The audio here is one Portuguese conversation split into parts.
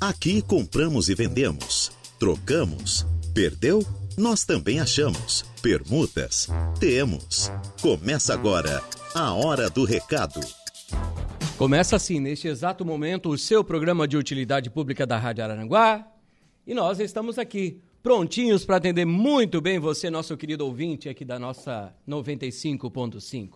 Aqui compramos e vendemos, trocamos, perdeu? Nós também achamos. Permutas? Temos. Começa agora a Hora do Recado. Começa assim, neste exato momento, o seu programa de utilidade pública da Rádio Araranguá. E nós estamos aqui, prontinhos para atender muito bem você, nosso querido ouvinte aqui da nossa 95.5.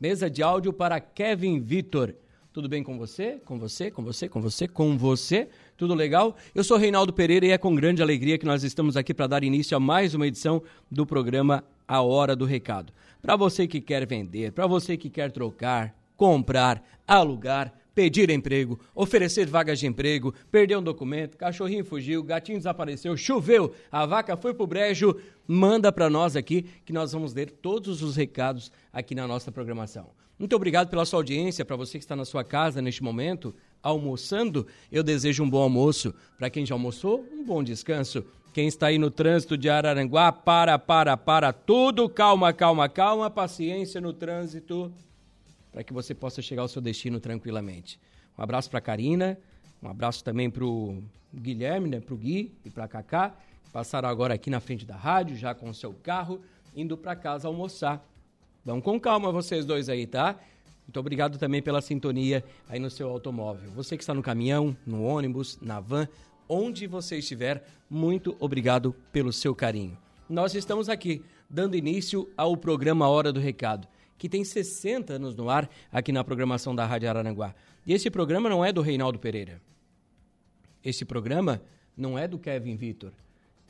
Mesa de áudio para Kevin Vitor. Tudo bem com você? Com você? Com você? Com você? Com você? Tudo legal? Eu sou Reinaldo Pereira e é com grande alegria que nós estamos aqui para dar início a mais uma edição do programa A Hora do Recado. Para você que quer vender, para você que quer trocar, comprar, alugar, pedir emprego, oferecer vagas de emprego, perder um documento, cachorrinho fugiu, gatinho desapareceu, choveu, a vaca foi pro brejo, manda para nós aqui que nós vamos ler todos os recados aqui na nossa programação. Muito obrigado pela sua audiência, para você que está na sua casa neste momento, almoçando, eu desejo um bom almoço. Para quem já almoçou, um bom descanso. Quem está aí no trânsito de Araranguá, para, para, para tudo, calma, calma, calma, paciência no trânsito para que você possa chegar ao seu destino tranquilamente. Um abraço para a Karina, um abraço também para o Guilherme, né, para o Gui e para a Cacá, passaram agora aqui na frente da rádio, já com o seu carro, indo para casa almoçar. Vão com calma vocês dois aí, tá? Muito obrigado também pela sintonia aí no seu automóvel. Você que está no caminhão, no ônibus, na van, onde você estiver, muito obrigado pelo seu carinho. Nós estamos aqui dando início ao programa Hora do Recado que tem 60 anos no ar aqui na programação da Rádio Araranguá. E esse programa não é do Reinaldo Pereira. Esse programa não é do Kevin Vitor.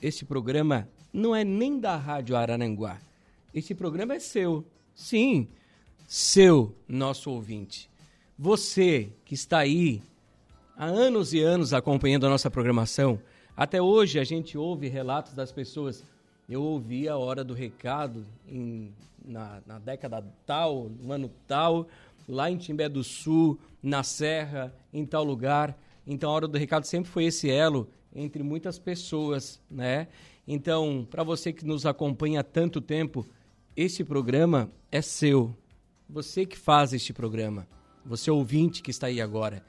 Esse programa não é nem da Rádio Araranguá. Esse programa é seu. Sim, seu, nosso ouvinte. Você que está aí há anos e anos acompanhando a nossa programação, até hoje a gente ouve relatos das pessoas. Eu ouvi a hora do recado em na, na década tal, no ano tal, lá em Timbé do Sul, na Serra, em tal lugar. Então, a Hora do Recado sempre foi esse elo entre muitas pessoas, né? Então, para você que nos acompanha há tanto tempo, esse programa é seu. Você que faz este programa. Você ouvinte que está aí agora.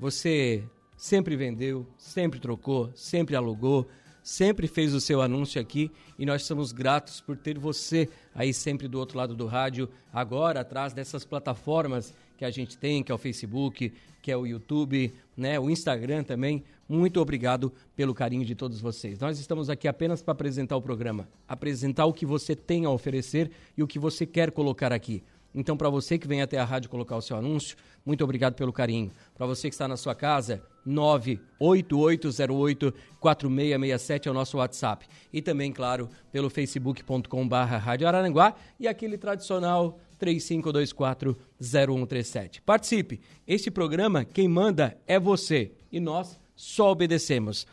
Você sempre vendeu, sempre trocou, sempre alugou, sempre fez o seu anúncio aqui e nós somos gratos por ter você aí sempre do outro lado do rádio, agora atrás dessas plataformas que a gente tem, que é o Facebook, que é o YouTube, né, o Instagram também. Muito obrigado pelo carinho de todos vocês. Nós estamos aqui apenas para apresentar o programa, apresentar o que você tem a oferecer e o que você quer colocar aqui. Então, para você que vem até a rádio colocar o seu anúncio, muito obrigado pelo carinho. Para você que está na sua casa, 98808-4667 é o nosso WhatsApp. E também, claro, pelo facebook.com.br Rádio Araranguá e aquele tradicional 3524-0137. Participe! Este programa, quem manda é você e nós só obedecemos.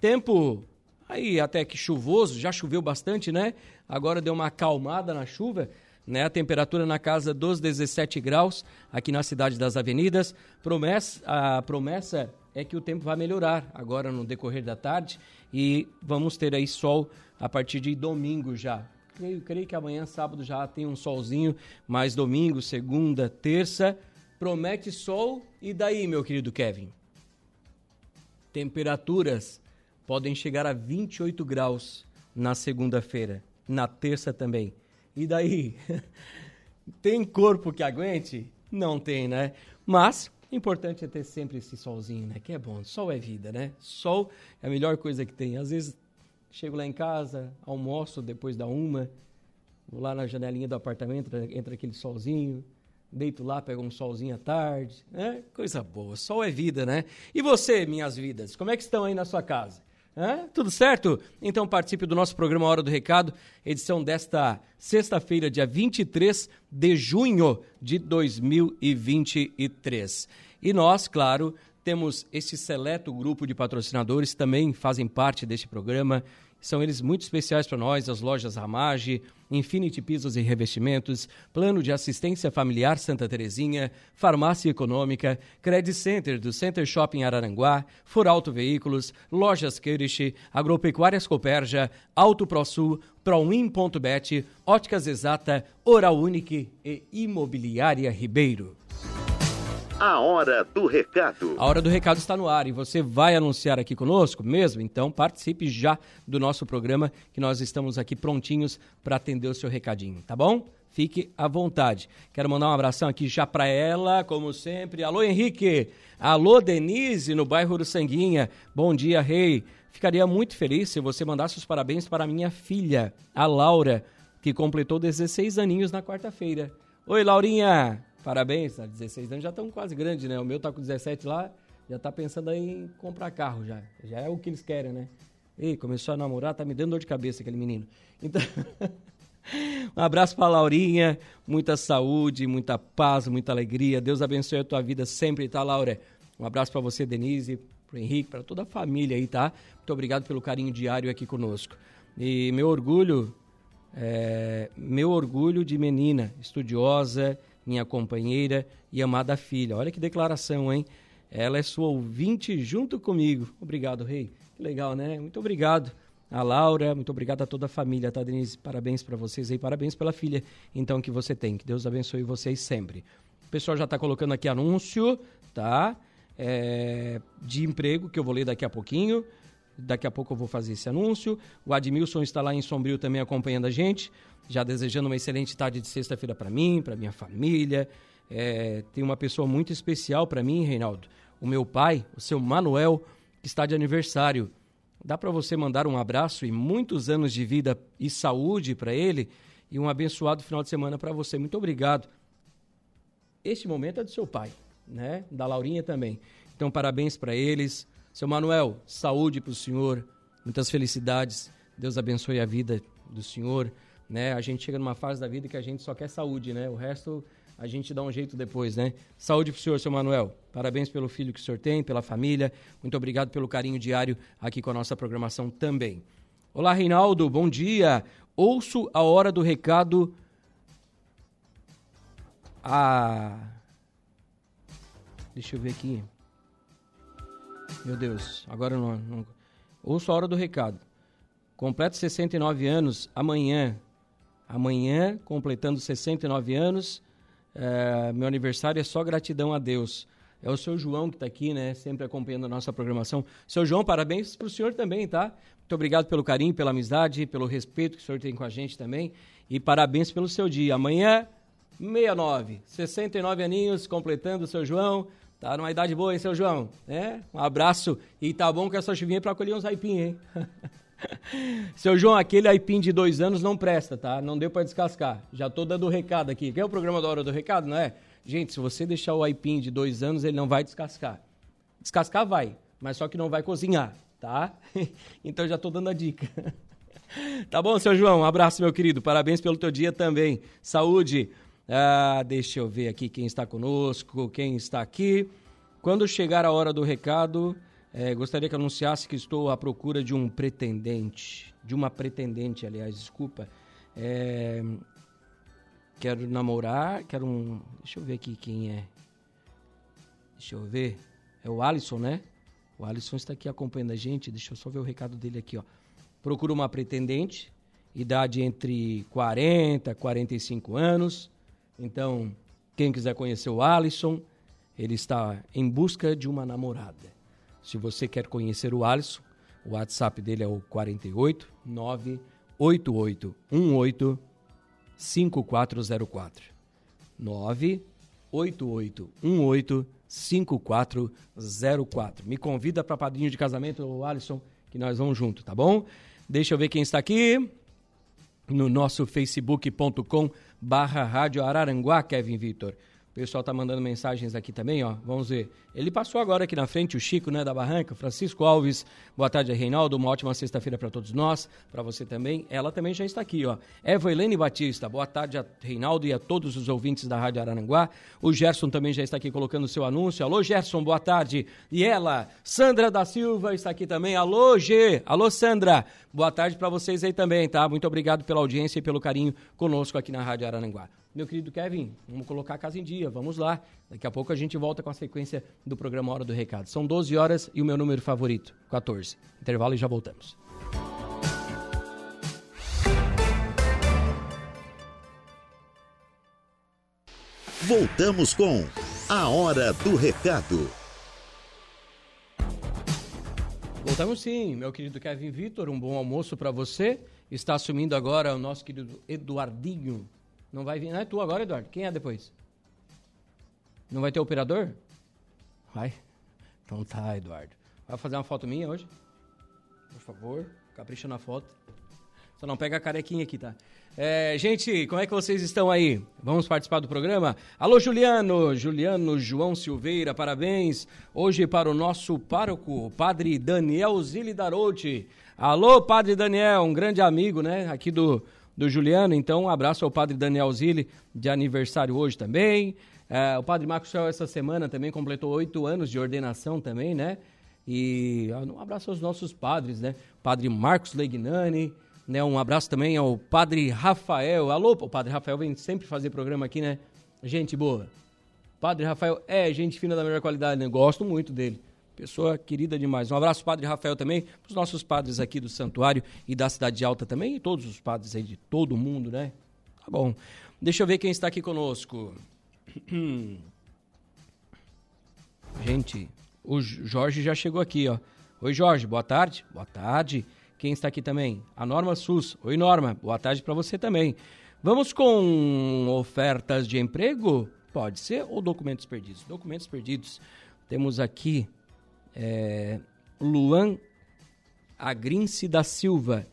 Tempo aí até que chuvoso, já choveu bastante, né? Agora deu uma acalmada na chuva né? A temperatura na casa dos 17 graus aqui na cidade das avenidas. Promessa, a promessa é que o tempo vai melhorar agora no decorrer da tarde e vamos ter aí sol a partir de domingo já. Creio, creio que amanhã, sábado, já tem um solzinho, mas domingo, segunda, terça, promete sol. E daí, meu querido Kevin? Temperaturas podem chegar a 28 graus na segunda-feira, na terça também. E daí? tem corpo que aguente? Não tem, né? Mas o importante é ter sempre esse solzinho, né? Que é bom. Sol é vida, né? Sol é a melhor coisa que tem. Às vezes chego lá em casa, almoço depois da uma, vou lá na janelinha do apartamento, entra aquele solzinho, deito lá, pego um solzinho à tarde, né? Coisa boa. Sol é vida, né? E você, minhas vidas, como é que estão aí na sua casa? Tudo certo? Então participe do nosso programa Hora do Recado, edição desta sexta-feira, dia 23 de junho de 2023. E nós, claro, temos esse seleto grupo de patrocinadores que também fazem parte deste programa. São eles muito especiais para nós, as lojas Ramage, Infinity Pisos e Revestimentos, Plano de Assistência Familiar Santa Terezinha, Farmácia Econômica, Credit Center do Center Shopping Araranguá, Furauto Veículos, Lojas Kerish, Agropecuárias Coperja, Auto ProSul, Proin.bet, Óticas Exata, Oral Unique e Imobiliária Ribeiro. A hora do recado. A hora do recado está no ar e você vai anunciar aqui conosco mesmo? Então participe já do nosso programa que nós estamos aqui prontinhos para atender o seu recadinho, tá bom? Fique à vontade. Quero mandar um abração aqui já para ela, como sempre. Alô Henrique, alô Denise no bairro do Sanguinha. Bom dia, rei. Ficaria muito feliz se você mandasse os parabéns para minha filha, a Laura, que completou 16 aninhos na quarta-feira. Oi, Laurinha! Parabéns, 16 anos já estão quase grandes, né? O meu tá com 17 lá, já tá pensando em comprar carro já. Já é o que eles querem, né? Ei, começou a namorar, tá me dando dor de cabeça aquele menino. Então, um abraço para Laurinha, muita saúde, muita paz, muita alegria. Deus abençoe a tua vida sempre, tá, Laura? Um abraço para você, Denise, pro Henrique, para toda a família aí, tá? Muito obrigado pelo carinho diário aqui conosco. E meu orgulho, é, meu orgulho de menina, estudiosa, minha companheira e amada filha. Olha que declaração, hein? Ela é sua ouvinte junto comigo. Obrigado, Rei. Que legal, né? Muito obrigado a Laura, muito obrigado a toda a família, tá, Denise? Parabéns para vocês aí, parabéns pela filha, então, que você tem. Que Deus abençoe vocês sempre. O pessoal já está colocando aqui anúncio, tá? É, de emprego, que eu vou ler daqui a pouquinho. Daqui a pouco eu vou fazer esse anúncio. O Admilson está lá em Sombrio também acompanhando a gente, já desejando uma excelente tarde de sexta-feira para mim, para minha família. É, tem uma pessoa muito especial para mim, Reinaldo. O meu pai, o seu Manuel, que está de aniversário. Dá para você mandar um abraço e muitos anos de vida e saúde para ele e um abençoado final de semana para você. Muito obrigado. Este momento é do seu pai, né? Da Laurinha também. Então, parabéns para eles. Seu Manuel, saúde para o senhor, muitas felicidades. Deus abençoe a vida do senhor. Né? A gente chega numa fase da vida que a gente só quer saúde, né? O resto a gente dá um jeito depois, né? Saúde para o senhor, seu Manuel. Parabéns pelo filho que o senhor tem, pela família. Muito obrigado pelo carinho diário aqui com a nossa programação também. Olá, Reinaldo, bom dia. Ouço a hora do recado. Ah. Deixa eu ver aqui. Meu Deus, agora não, não. Ouço a hora do recado. Completo 69 anos amanhã. Amanhã, completando 69 anos. É, meu aniversário é só gratidão a Deus. É o seu João que está aqui, né? Sempre acompanhando a nossa programação. Seu João, parabéns para o senhor também, tá? Muito obrigado pelo carinho, pela amizade, pelo respeito que o senhor tem com a gente também. E parabéns pelo seu dia. Amanhã, 69, 69 aninhos, completando o seu João. Tá numa idade boa, hein, seu João? É? Um abraço. E tá bom com essa chuvinha para colher uns aipim, hein? seu João, aquele aipim de dois anos não presta, tá? Não deu para descascar. Já tô dando o recado aqui. Quer o programa da hora do recado, não é? Gente, se você deixar o aipim de dois anos, ele não vai descascar. Descascar vai, mas só que não vai cozinhar, tá? então já tô dando a dica. tá bom, seu João? Um abraço, meu querido. Parabéns pelo teu dia também. Saúde. Ah, deixa eu ver aqui quem está conosco, quem está aqui. Quando chegar a hora do recado, é, gostaria que anunciasse que estou à procura de um pretendente, de uma pretendente, aliás, desculpa. É, quero namorar, quero um. Deixa eu ver aqui quem é. Deixa eu ver. É o Alisson, né? O Alisson está aqui acompanhando a gente. Deixa eu só ver o recado dele aqui, ó. Procura uma pretendente, idade entre 40 e 45 anos então, quem quiser conhecer o Alisson, ele está em busca de uma namorada. Se você quer conhecer o Alisson, o WhatsApp dele é o 48 98818 5404. 98818 5404. Me convida para padrinho de casamento, Alisson, que nós vamos junto, tá bom? Deixa eu ver quem está aqui no nosso facebook.com barra Rádio Araranguá, Kevin Vitor. O pessoal tá mandando mensagens aqui também, ó. Vamos ver. Ele passou agora aqui na frente, o Chico, né, da Barranca, Francisco Alves. Boa tarde, Reinaldo. Uma ótima sexta-feira para todos nós, para você também. Ela também já está aqui, ó. Eva Helene Batista. Boa tarde a Reinaldo e a todos os ouvintes da Rádio Araranguá. O Gerson também já está aqui colocando seu anúncio. Alô, Gerson, boa tarde. E ela, Sandra da Silva, está aqui também. Alô, G. Alô, Sandra. Boa tarde para vocês aí também, tá? Muito obrigado pela audiência e pelo carinho conosco aqui na Rádio Araranguá. Meu querido Kevin, vamos colocar a casa em dia, vamos lá. Daqui a pouco a gente volta com a sequência do programa Hora do Recado. São 12 horas e o meu número favorito, 14. Intervalo e já voltamos. Voltamos com A hora do recado. Voltamos sim, meu querido Kevin Vitor, um bom almoço para você. Está assumindo agora o nosso querido Eduardinho. Não vai vir, não é tu agora, Eduardo? Quem é depois? Não vai ter operador? Vai. Então tá, Eduardo. Vai fazer uma foto minha hoje? Por favor, capricha na foto. Só não pega a carequinha aqui, tá? É, gente, como é que vocês estão aí? Vamos participar do programa? Alô, Juliano, Juliano João Silveira, parabéns. Hoje para o nosso pároco, Padre Daniel Zili Darote. Alô, Padre Daniel, um grande amigo, né, aqui do, do Juliano. Então, um abraço ao Padre Daniel Zili, de aniversário hoje também. É, o Padre Marcos Céu, essa semana, também completou oito anos de ordenação também, né? E um abraço aos nossos padres, né? Padre Marcos Legnani, né? Um abraço também ao Padre Rafael. Alô, o Padre Rafael vem sempre fazer programa aqui, né? Gente boa. Padre Rafael é gente fina da melhor qualidade, né? Gosto muito dele. Pessoa querida demais. Um abraço, Padre Rafael, também, para os nossos padres aqui do Santuário e da Cidade Alta também, e todos os padres aí de todo mundo, né? Tá bom. Deixa eu ver quem está aqui conosco. Gente, o Jorge já chegou aqui, ó. Oi, Jorge, boa tarde. Boa tarde. Quem está aqui também? A Norma Sus. Oi, Norma. Boa tarde para você também. Vamos com ofertas de emprego? Pode ser ou documentos perdidos? Documentos perdidos. Temos aqui é, Luan Agrince da Silva.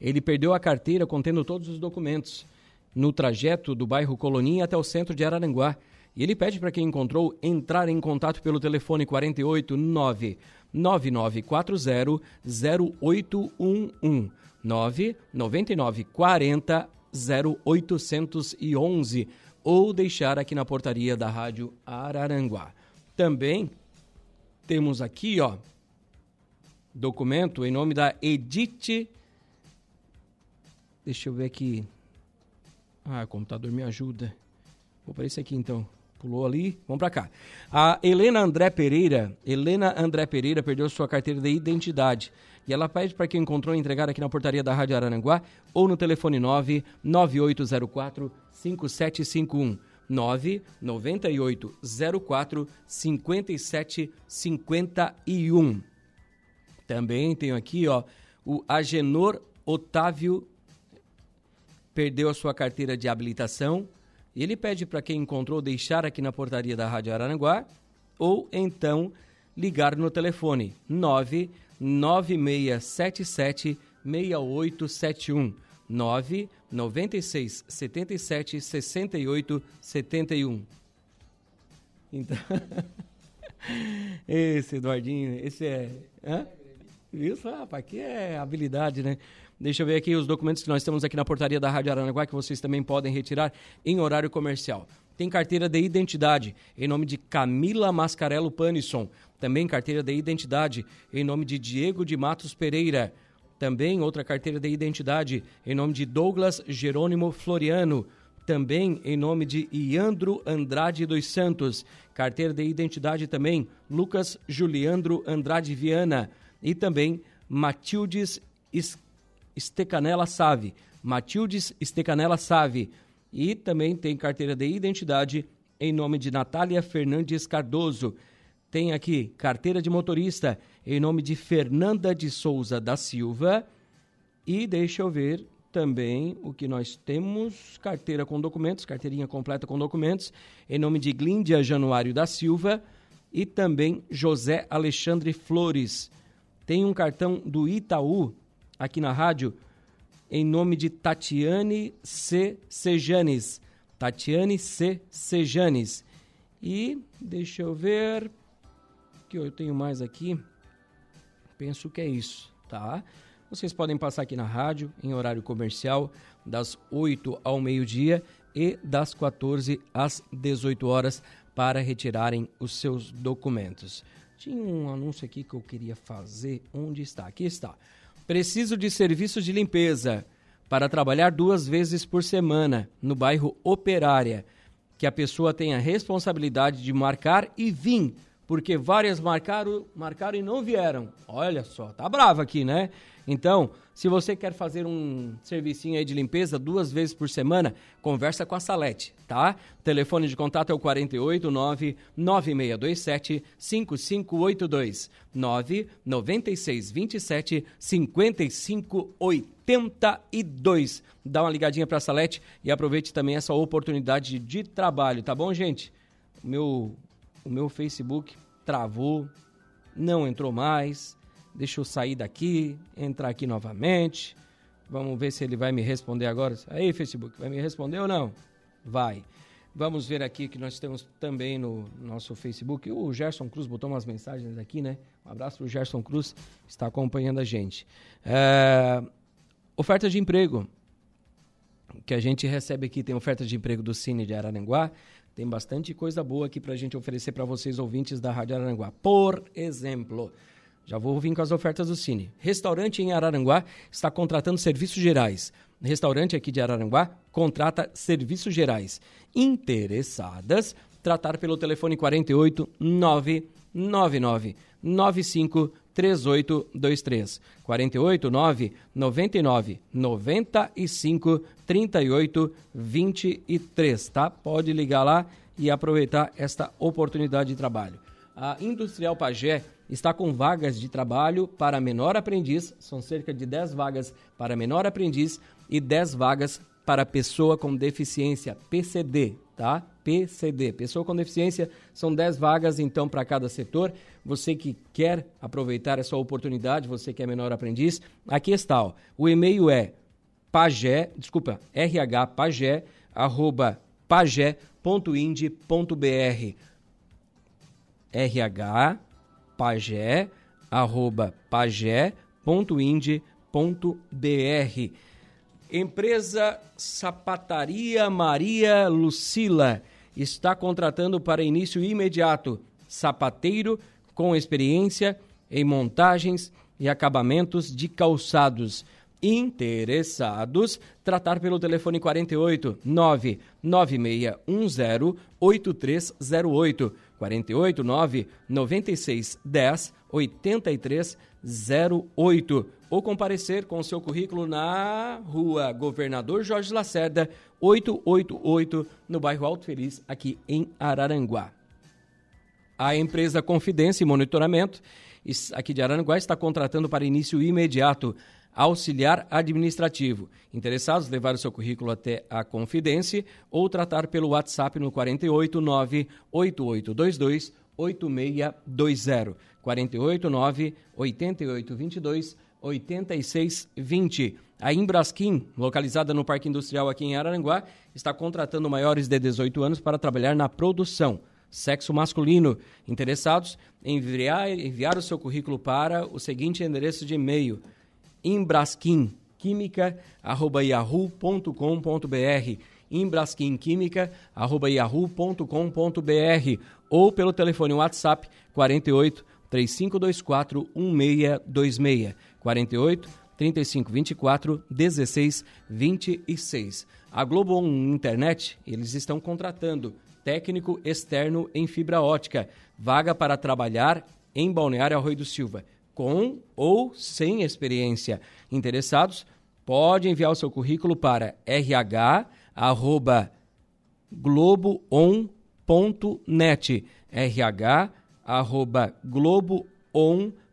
Ele perdeu a carteira contendo todos os documentos no trajeto do bairro Coloninha até o centro de Araranguá. E ele pede para quem encontrou entrar em contato pelo telefone 489 9940 0811 99940 0811 ou deixar aqui na portaria da Rádio Araranguá. Também temos aqui, ó, documento em nome da Edith. Deixa eu ver aqui. Ah, o computador me ajuda. Vou para esse aqui então. Pulou ali, vamos para cá. A Helena André Pereira, Helena André Pereira perdeu sua carteira de identidade. E ela pede para quem encontrou entregar aqui na portaria da Rádio Araranguá ou no telefone 9 9804 5751. 99804 5751. Também tenho aqui, ó, o Agenor Otávio perdeu a sua carteira de habilitação ele pede para quem encontrou deixar aqui na portaria da Rádio Araranguá ou então ligar no telefone 99677 6871 996 77 68 71. Então, esse Eduardinho, esse é. Hã? Isso, rapaz, aqui é habilidade, né? Deixa eu ver aqui os documentos que nós temos aqui na portaria da Rádio Aranaguá que vocês também podem retirar em horário comercial. Tem carteira de identidade em nome de Camila Mascarello Panisson. Também carteira de identidade em nome de Diego de Matos Pereira. Também outra carteira de identidade em nome de Douglas Jerônimo Floriano. Também em nome de Iandro Andrade dos Santos. Carteira de identidade também Lucas Juliandro Andrade Viana. E também Matildes Estecanela Save. Matildes Estecanela Save. E também tem carteira de identidade em nome de Natália Fernandes Cardoso. Tem aqui carteira de motorista em nome de Fernanda de Souza da Silva. E deixa eu ver também o que nós temos: carteira com documentos, carteirinha completa com documentos, em nome de Glíndia Januário da Silva e também José Alexandre Flores. Tem um cartão do Itaú aqui na rádio em nome de Tatiane C. Sejanes. Tatiane C. Sejanes. E deixa eu ver que eu tenho mais aqui. Penso que é isso, tá? Vocês podem passar aqui na rádio em horário comercial das 8 ao meio-dia e das 14 às 18 horas para retirarem os seus documentos. Tinha um anúncio aqui que eu queria fazer. Onde está? Aqui está. Preciso de serviços de limpeza para trabalhar duas vezes por semana no bairro Operária. Que a pessoa tenha responsabilidade de marcar e vir porque várias marcaram, marcaram e não vieram. Olha só, tá bravo aqui, né? Então, se você quer fazer um servicinho aí de limpeza duas vezes por semana, conversa com a Salete, tá? O telefone de contato é o 489 9627 5582 99627 5582. Dá uma ligadinha para a Salete e aproveite também essa oportunidade de trabalho, tá bom, gente? Meu o meu Facebook travou, não entrou mais. Deixa eu sair daqui, entrar aqui novamente. Vamos ver se ele vai me responder agora. Aí, Facebook, vai me responder ou não? Vai. Vamos ver aqui que nós temos também no nosso Facebook. O Gerson Cruz botou umas mensagens aqui, né? Um abraço para o Gerson Cruz, está acompanhando a gente. É... Oferta de emprego. Que a gente recebe aqui, tem oferta de emprego do Cine de Araranguá. Tem bastante coisa boa aqui para a gente oferecer para vocês, ouvintes da Rádio Araranguá. Por exemplo, já vou vir com as ofertas do Cine. Restaurante em Araranguá está contratando serviços gerais. Restaurante aqui de Araranguá contrata serviços gerais. Interessadas, tratar pelo telefone 48 999 95 3823. 48 9 99 95 38 23, tá? Pode ligar lá e aproveitar esta oportunidade de trabalho. A Industrial Pagé está com vagas de trabalho para menor aprendiz, são cerca de 10 vagas para menor aprendiz e 10 vagas para pessoa com deficiência, PCD, tá? PCD. Pessoa com deficiência, são 10 vagas então para cada setor. Você que quer aproveitar essa oportunidade, você que é menor aprendiz, aqui está. Ó. O e-mail é pagé, desculpa, rhpagé, arroba pagé.ind.br rh pagé, arroba pagé.ind.br Empresa Sapataria Maria Lucila está contratando para início imediato sapateiro com experiência em montagens e acabamentos de calçados. Interessados, tratar pelo telefone 48 99610 8308 48 9 96 10 83 08 ou comparecer com seu currículo na rua Governador Jorge Lacerda, 888, no bairro Alto Feliz, aqui em Araranguá. A empresa Confidência e Monitoramento, aqui de Araranguá, está contratando para início imediato auxiliar administrativo. Interessados, levar o seu currículo até a Confidência ou tratar pelo WhatsApp no 489 8822 8620. 489 8822 8620. A Imbraskin, localizada no Parque Industrial aqui em Araranguá, está contratando maiores de 18 anos para trabalhar na produção. Sexo masculino. Interessados? Enviar, enviar o seu currículo para o seguinte endereço de e-mail: imbrasquimquímica.yahoo.com.br imbrasquimquímica.yahoo.com.br ou pelo telefone WhatsApp 48 3524 1626 48 3524 1626. A Globo Internet, eles estão contratando técnico externo em fibra ótica, vaga para trabalhar em Balneário Arroio do Silva com ou sem experiência. Interessados? Pode enviar o seu currículo para rh@globoon.net. rh@globoon.net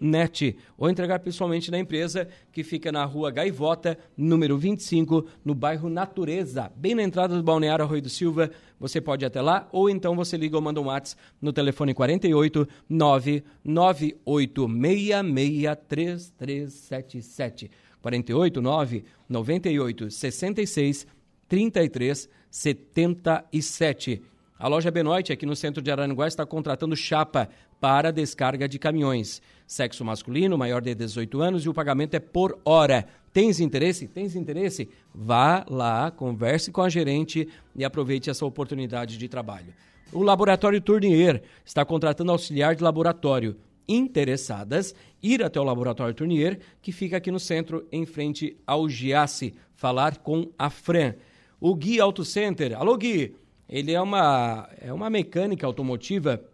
net ou entregar pessoalmente na empresa que fica na rua Gaivota, número 25, no bairro Natureza, bem na entrada do Balneário Arroio do Silva. Você pode ir até lá ou então você liga ou manda um WhatsApp no telefone 48 998663377. 48 9 98 66 33 77. A loja Benoit, aqui no centro de Araranguá, está contratando chapa para descarga de caminhões. Sexo masculino, maior de 18 anos e o pagamento é por hora. Tens interesse? Tens interesse? Vá lá, converse com a gerente e aproveite essa oportunidade de trabalho. O Laboratório Tournier está contratando auxiliar de laboratório. Interessadas, ir até o Laboratório Tournier, que fica aqui no centro, em frente ao Giasse, falar com a Fran. O Gui Auto Center, alô Gui, ele é uma, é uma mecânica automotiva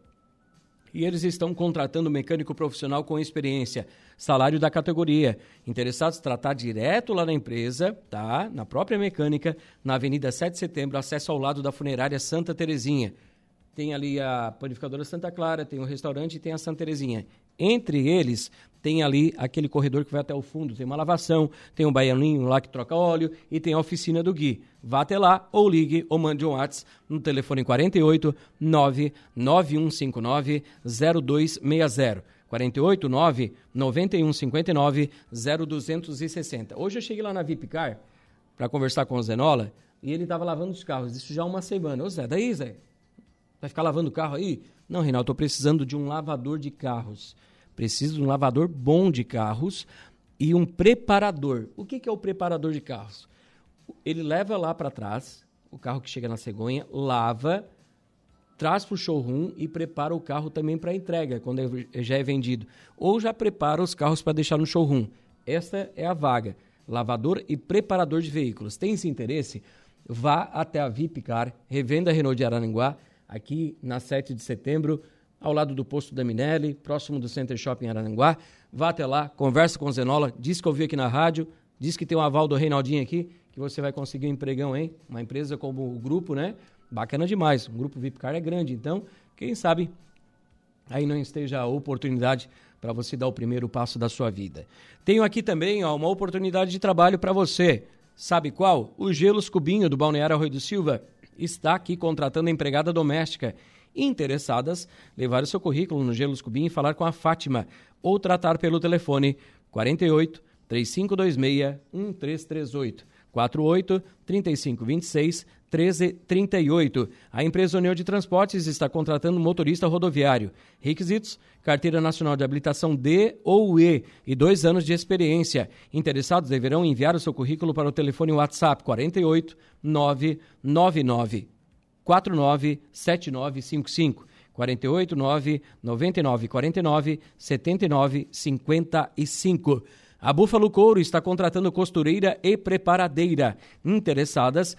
e eles estão contratando mecânico profissional com experiência. Salário da categoria. Interessados tratar direto lá na empresa, tá? Na própria mecânica, na Avenida 7 de Setembro, acesso ao lado da funerária Santa Terezinha. Tem ali a panificadora Santa Clara, tem o restaurante e tem a Santa Terezinha. Entre eles, tem ali aquele corredor que vai até o fundo, tem uma lavação, tem um baianinho lá que troca óleo e tem a oficina do Gui. Vá até lá ou ligue ou mande um WhatsApp no telefone 48 99159 0260. 48 9 9159 0260. Hoje eu cheguei lá na Vipcar para conversar com o Zenola e ele estava lavando os carros. Isso já uma semana. Ô Zé, daí Zé? Vai ficar lavando o carro aí? Não, Reinaldo, estou precisando de um lavador de carros. Preciso de um lavador bom de carros e um preparador. O que, que é o preparador de carros? Ele leva lá para trás, o carro que chega na cegonha, lava, traz para o showroom e prepara o carro também para entrega, quando já é vendido. Ou já prepara os carros para deixar no showroom. Esta é a vaga. Lavador e preparador de veículos. Tem esse interesse? Vá até a Vipcar, revenda Renault de Araranguá, aqui na 7 de setembro, ao lado do posto da Minelli, próximo do Center Shopping Araranguá. Vá até lá, conversa com o Zenola, diz que ouviu aqui na rádio, diz que tem um aval do Reinaldinho aqui, que você vai conseguir um empregão, hein? Uma empresa como o grupo, né? Bacana demais. O grupo Vipcar é grande, então, quem sabe aí não esteja a oportunidade para você dar o primeiro passo da sua vida. Tenho aqui também ó, uma oportunidade de trabalho para você. Sabe qual? O Gelos Cubinho do Balneário Arroio do Silva está aqui contratando empregada doméstica. Interessadas, levar o seu currículo no Gelos Cubim e falar com a Fátima ou tratar pelo telefone 48 3526 1338 48 3526 1338. A empresa União de Transportes está contratando motorista rodoviário. Requisitos: carteira nacional de habilitação D ou E e dois anos de experiência. Interessados deverão enviar o seu currículo para o telefone WhatsApp 48 999 497955. 48 9 99 49 79 55. A Búfalo Couro está contratando costureira e preparadeira. Interessadas,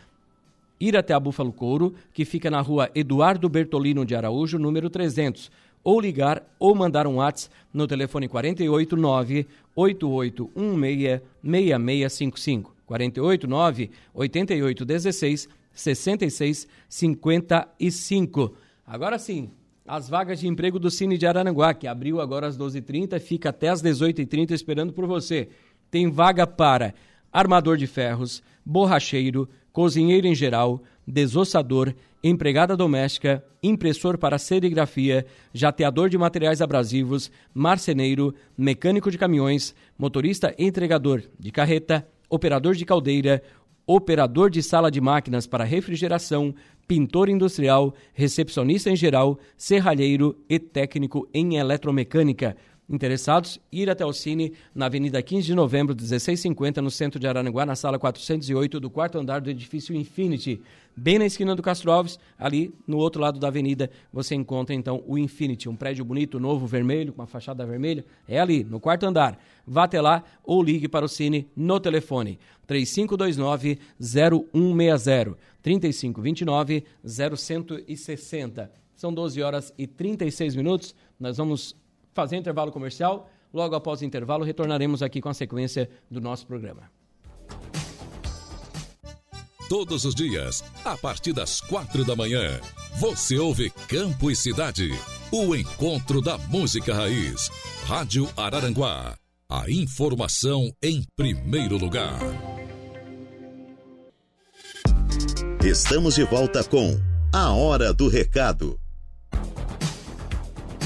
ir até a Búfalo Couro, que fica na rua Eduardo Bertolino de Araújo, número 300, ou ligar ou mandar um WhatsApp no telefone 489 8816 6655. 489 8816 6655. Agora sim, as vagas de emprego do Cine de Araranguá, que abriu agora às 12h30, fica até às 18h30 esperando por você. Tem vaga para armador de ferros, borracheiro, cozinheiro em geral, desossador, empregada doméstica, impressor para serigrafia, jateador de materiais abrasivos, marceneiro, mecânico de caminhões, motorista entregador de carreta, operador de caldeira, operador de sala de máquinas para refrigeração, pintor industrial, recepcionista em geral, serralheiro e técnico em eletromecânica. Interessados, ir até o Cine na Avenida 15 de Novembro, 1650, no centro de Araranguá, na sala 408 do quarto andar do edifício Infinity. Bem na esquina do Castro Alves, ali no outro lado da avenida, você encontra então o Infinity, um prédio bonito, novo, vermelho, com uma fachada vermelha. É ali, no quarto andar. Vá até lá ou ligue para o Cine no telefone 3529 0160 3529 0160. São 12 horas e 36 minutos. Nós vamos fazer intervalo comercial. Logo após o intervalo, retornaremos aqui com a sequência do nosso programa. Todos os dias, a partir das quatro da manhã, você ouve Campo e Cidade. O encontro da música raiz. Rádio Araranguá. A informação em primeiro lugar. Estamos de volta com A Hora do Recado.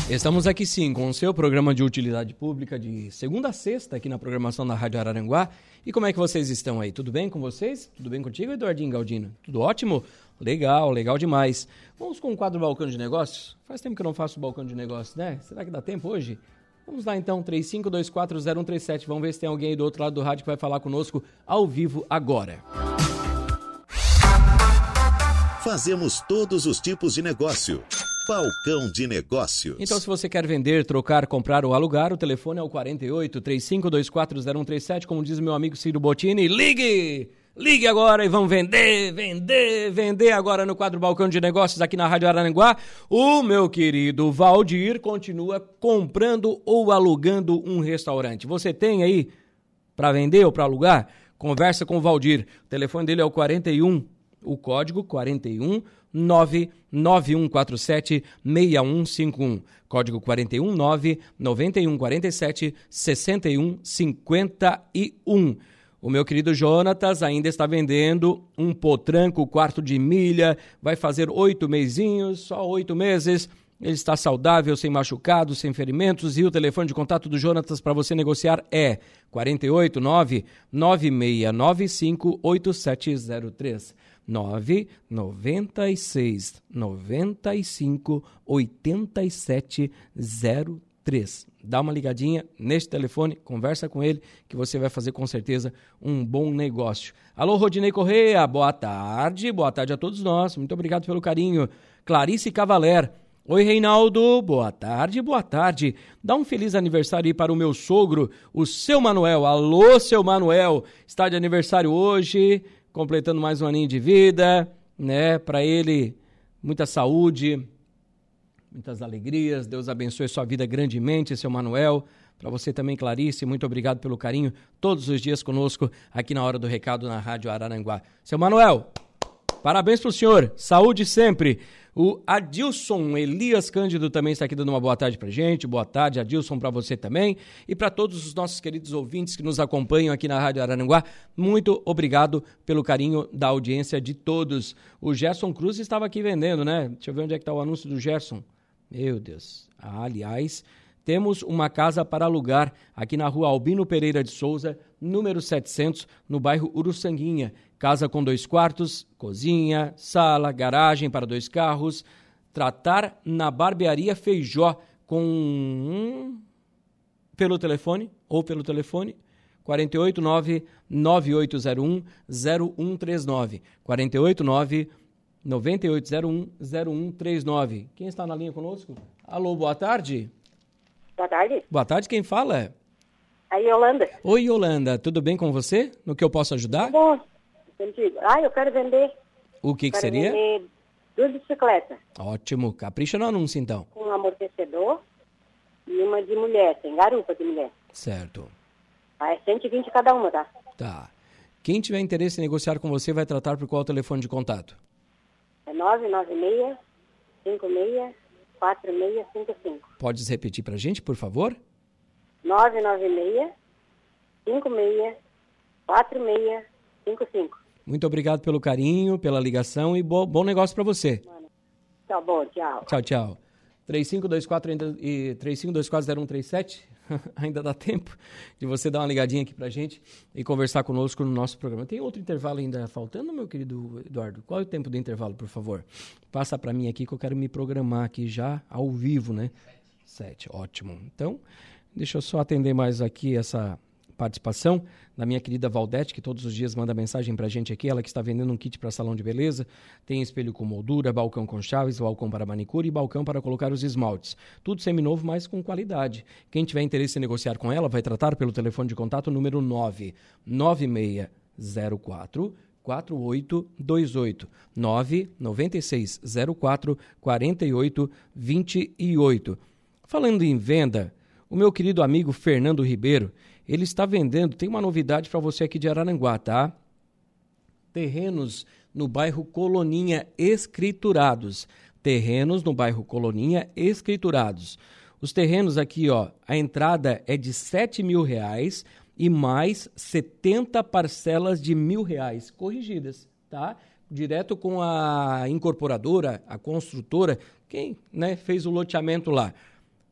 Estamos aqui sim com o seu programa de utilidade pública de segunda a sexta aqui na programação da Rádio Araranguá. E como é que vocês estão aí? Tudo bem com vocês? Tudo bem contigo, Eduardinho Galdino? Tudo ótimo? Legal, legal demais. Vamos com o quadro Balcão de Negócios? Faz tempo que eu não faço Balcão de Negócios, né? Será que dá tempo hoje? Vamos lá então, 35240137. Vamos ver se tem alguém aí do outro lado do rádio que vai falar conosco ao vivo agora. Fazemos todos os tipos de negócio Balcão de Negócios. Então, se você quer vender, trocar, comprar ou alugar, o telefone é o 48 35240137, como diz meu amigo Ciro Bottini. Ligue! Ligue agora e vamos vender, vender, vender agora no quadro Balcão de Negócios aqui na Rádio Araranguá. O meu querido Valdir continua comprando ou alugando um restaurante. Você tem aí para vender ou para alugar? Conversa com o Valdir. O telefone dele é o 41, o código 41 99147 6151. Código 41 99147 6151. O meu querido Jonatas ainda está vendendo um potranco quarto de milha, vai fazer oito mesinhos, só oito meses. Ele está saudável, sem machucados, sem ferimentos e o telefone de contato do Jonatas para você negociar é 489 9695 8703. 996 95 8703. Dá uma ligadinha neste telefone, conversa com ele, que você vai fazer com certeza um bom negócio. Alô, Rodinei Correia, boa tarde, boa tarde a todos nós, muito obrigado pelo carinho. Clarice Cavaler, Oi, Reinaldo. Boa tarde, boa tarde. Dá um feliz aniversário aí para o meu sogro, o seu Manuel. Alô, seu Manuel. Está de aniversário hoje completando mais um aninho de vida, né? Para ele, muita saúde, muitas alegrias. Deus abençoe sua vida grandemente, seu Manuel. Para você também, Clarice, muito obrigado pelo carinho todos os dias conosco aqui na Hora do Recado na Rádio Araranguá. Seu Manuel, parabéns para o senhor. Saúde sempre. O Adilson Elias Cândido também está aqui dando uma boa tarde para gente. Boa tarde, Adilson, para você também. E para todos os nossos queridos ouvintes que nos acompanham aqui na Rádio Araranguá, muito obrigado pelo carinho da audiência de todos. O Gerson Cruz estava aqui vendendo, né? Deixa eu ver onde é que está o anúncio do Gerson. Meu Deus. Ah, aliás, temos uma casa para alugar aqui na rua Albino Pereira de Souza, número 700, no bairro Uruçanguinha. Casa com dois quartos, cozinha, sala, garagem para dois carros. Tratar na barbearia Feijó com. pelo telefone ou pelo telefone 489 9801 0139. 489 9801 0139. Quem está na linha conosco? Alô, boa tarde. Boa tarde. Boa tarde, quem fala? A Yolanda. Oi, Yolanda, tudo bem com você? No que eu posso ajudar? Tudo bom. Contigo. Ah, eu quero vender. O que, que seria? vender duas bicicletas. Ótimo, capricha no anúncio então. Com um amortecedor e uma de mulher, tem garupa de mulher. Certo. Ah, é 120 cada uma, tá? Tá. Quem tiver interesse em negociar com você vai tratar por qual telefone de contato? É 996 56 4655. Podes repetir pra gente, por favor? 996 56 4655. Muito obrigado pelo carinho, pela ligação e bo bom negócio para você. Tá bom, tchau. Tchau, tchau. 3524 ainda, e 35240137, ainda dá tempo de você dar uma ligadinha aqui pra gente e conversar conosco no nosso programa. Tem outro intervalo ainda faltando, meu querido Eduardo? Qual é o tempo do intervalo, por favor? Passa para mim aqui que eu quero me programar aqui já ao vivo, né? Sete, ótimo. Então, deixa eu só atender mais aqui essa participação da minha querida Valdete, que todos os dias manda mensagem pra gente aqui, ela que está vendendo um kit para salão de beleza, tem espelho com moldura, balcão com chaves, balcão para manicure e balcão para colocar os esmaltes. Tudo seminovo, mas com qualidade. Quem tiver interesse em negociar com ela, vai tratar pelo telefone de contato número 99604 4828 99604 4828. Falando em venda, o meu querido amigo Fernando Ribeiro, ele está vendendo, tem uma novidade para você aqui de Araranguá, tá? Terrenos no bairro Coloninha escriturados. Terrenos no bairro Coloninha escriturados. Os terrenos aqui, ó, a entrada é de 7 mil reais e mais 70 parcelas de mil reais corrigidas, tá? Direto com a incorporadora, a construtora, quem né, fez o loteamento lá.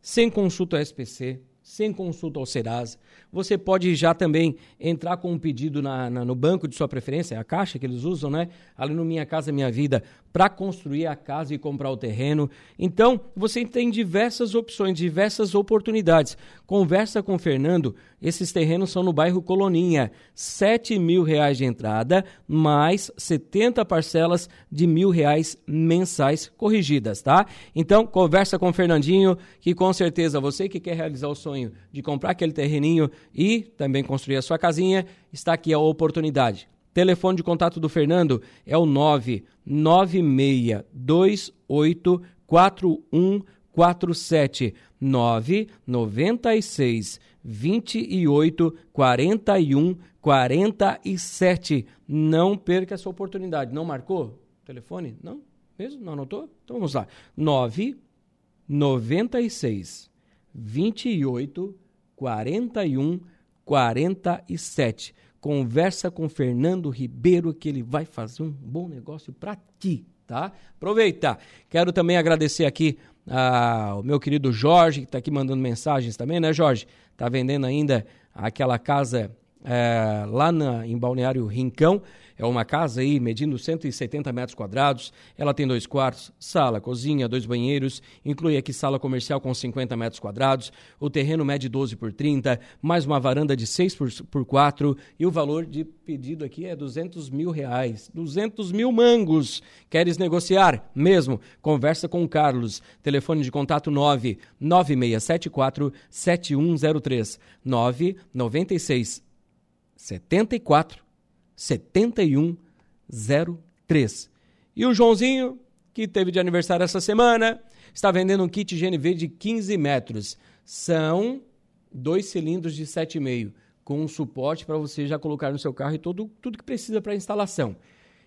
Sem consulta ao SPC, sem consulta ao Serasa. Você pode já também entrar com um pedido na, na, no banco de sua preferência, a caixa que eles usam, né? Ali no Minha Casa Minha Vida, para construir a casa e comprar o terreno. Então, você tem diversas opções, diversas oportunidades. Conversa com o Fernando, esses terrenos são no bairro Coloninha. sete mil reais de entrada, mais 70 parcelas de mil reais mensais corrigidas, tá? Então, conversa com o Fernandinho, que com certeza você que quer realizar o sonho de comprar aquele terreninho e também construir a sua casinha, está aqui a oportunidade. Telefone de contato do Fernando é o 99628 4147 996 28 41 47. Não perca essa oportunidade. Não marcou? Telefone? Não? Mesmo? Não anotou? Então vamos lá. 9 96 28 41 47. Conversa com Fernando Ribeiro que ele vai fazer um bom negócio para ti, tá? Aproveita. Quero também agradecer aqui ao meu querido Jorge, que está aqui mandando mensagens também, né, Jorge? Está vendendo ainda aquela casa é, lá na, em Balneário Rincão. É uma casa aí medindo 170 metros quadrados. Ela tem dois quartos, sala, cozinha, dois banheiros. Inclui aqui sala comercial com 50 metros quadrados. O terreno mede 12 por 30, mais uma varanda de 6 por, por 4. E o valor de pedido aqui é 200 mil reais. 200 mil mangos. Queres negociar? Mesmo. Conversa com o Carlos. Telefone de contato 9 9674 7103 996 74 7103. E o Joãozinho, que teve de aniversário essa semana, está vendendo um kit GNV de 15 metros. São dois cilindros de 7,5, com um suporte para você já colocar no seu carro e todo, tudo que precisa para instalação.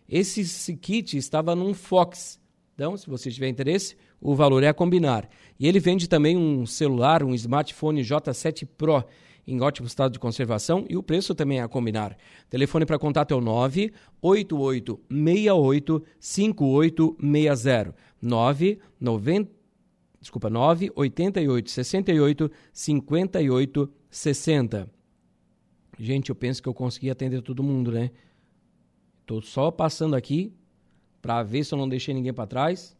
Esse, esse kit estava num Fox. Então, se você tiver interesse, o valor é a combinar. E ele vende também um celular, um smartphone J7 Pro em ótimo estado de conservação e o preço também é a combinar. Telefone para contato é o 98868 5860. 990 desculpa, 988 68 58 60. Gente, eu penso que eu consegui atender todo mundo, né? Tô só passando aqui para ver se eu não deixei ninguém para trás.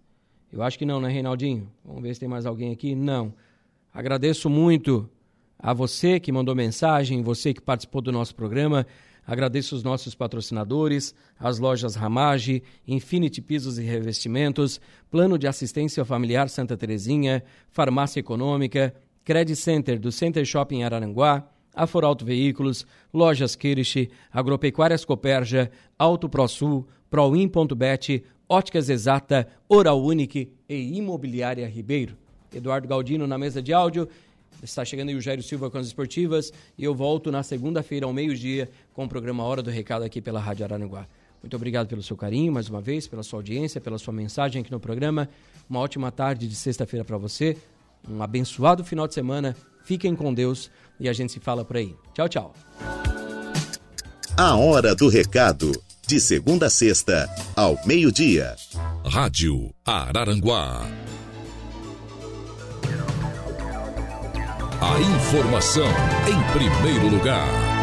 Eu acho que não, né, Reinaldinho? Vamos ver se tem mais alguém aqui. Não. Agradeço muito a você que mandou mensagem, você que participou do nosso programa. Agradeço os nossos patrocinadores, as lojas Ramage, Infinity Pisos e Revestimentos, Plano de Assistência Familiar Santa Terezinha, Farmácia Econômica, Credit Center do Center Shopping Araranguá, Aforalto Veículos, Lojas Kirsch, Agropecuárias Coperja, Auto ProSul, Proin.bet, Óticas Exata, Oral Unique e Imobiliária Ribeiro. Eduardo Galdino na mesa de áudio Está chegando aí o Jairo Silva com as esportivas e eu volto na segunda-feira ao meio-dia com o programa Hora do Recado aqui pela Rádio Araranguá. Muito obrigado pelo seu carinho, mais uma vez, pela sua audiência, pela sua mensagem aqui no programa. Uma ótima tarde de sexta-feira para você. Um abençoado final de semana. Fiquem com Deus e a gente se fala por aí. Tchau, tchau. A Hora do Recado. De segunda a sexta, ao meio-dia. Rádio Araranguá. A informação em primeiro lugar.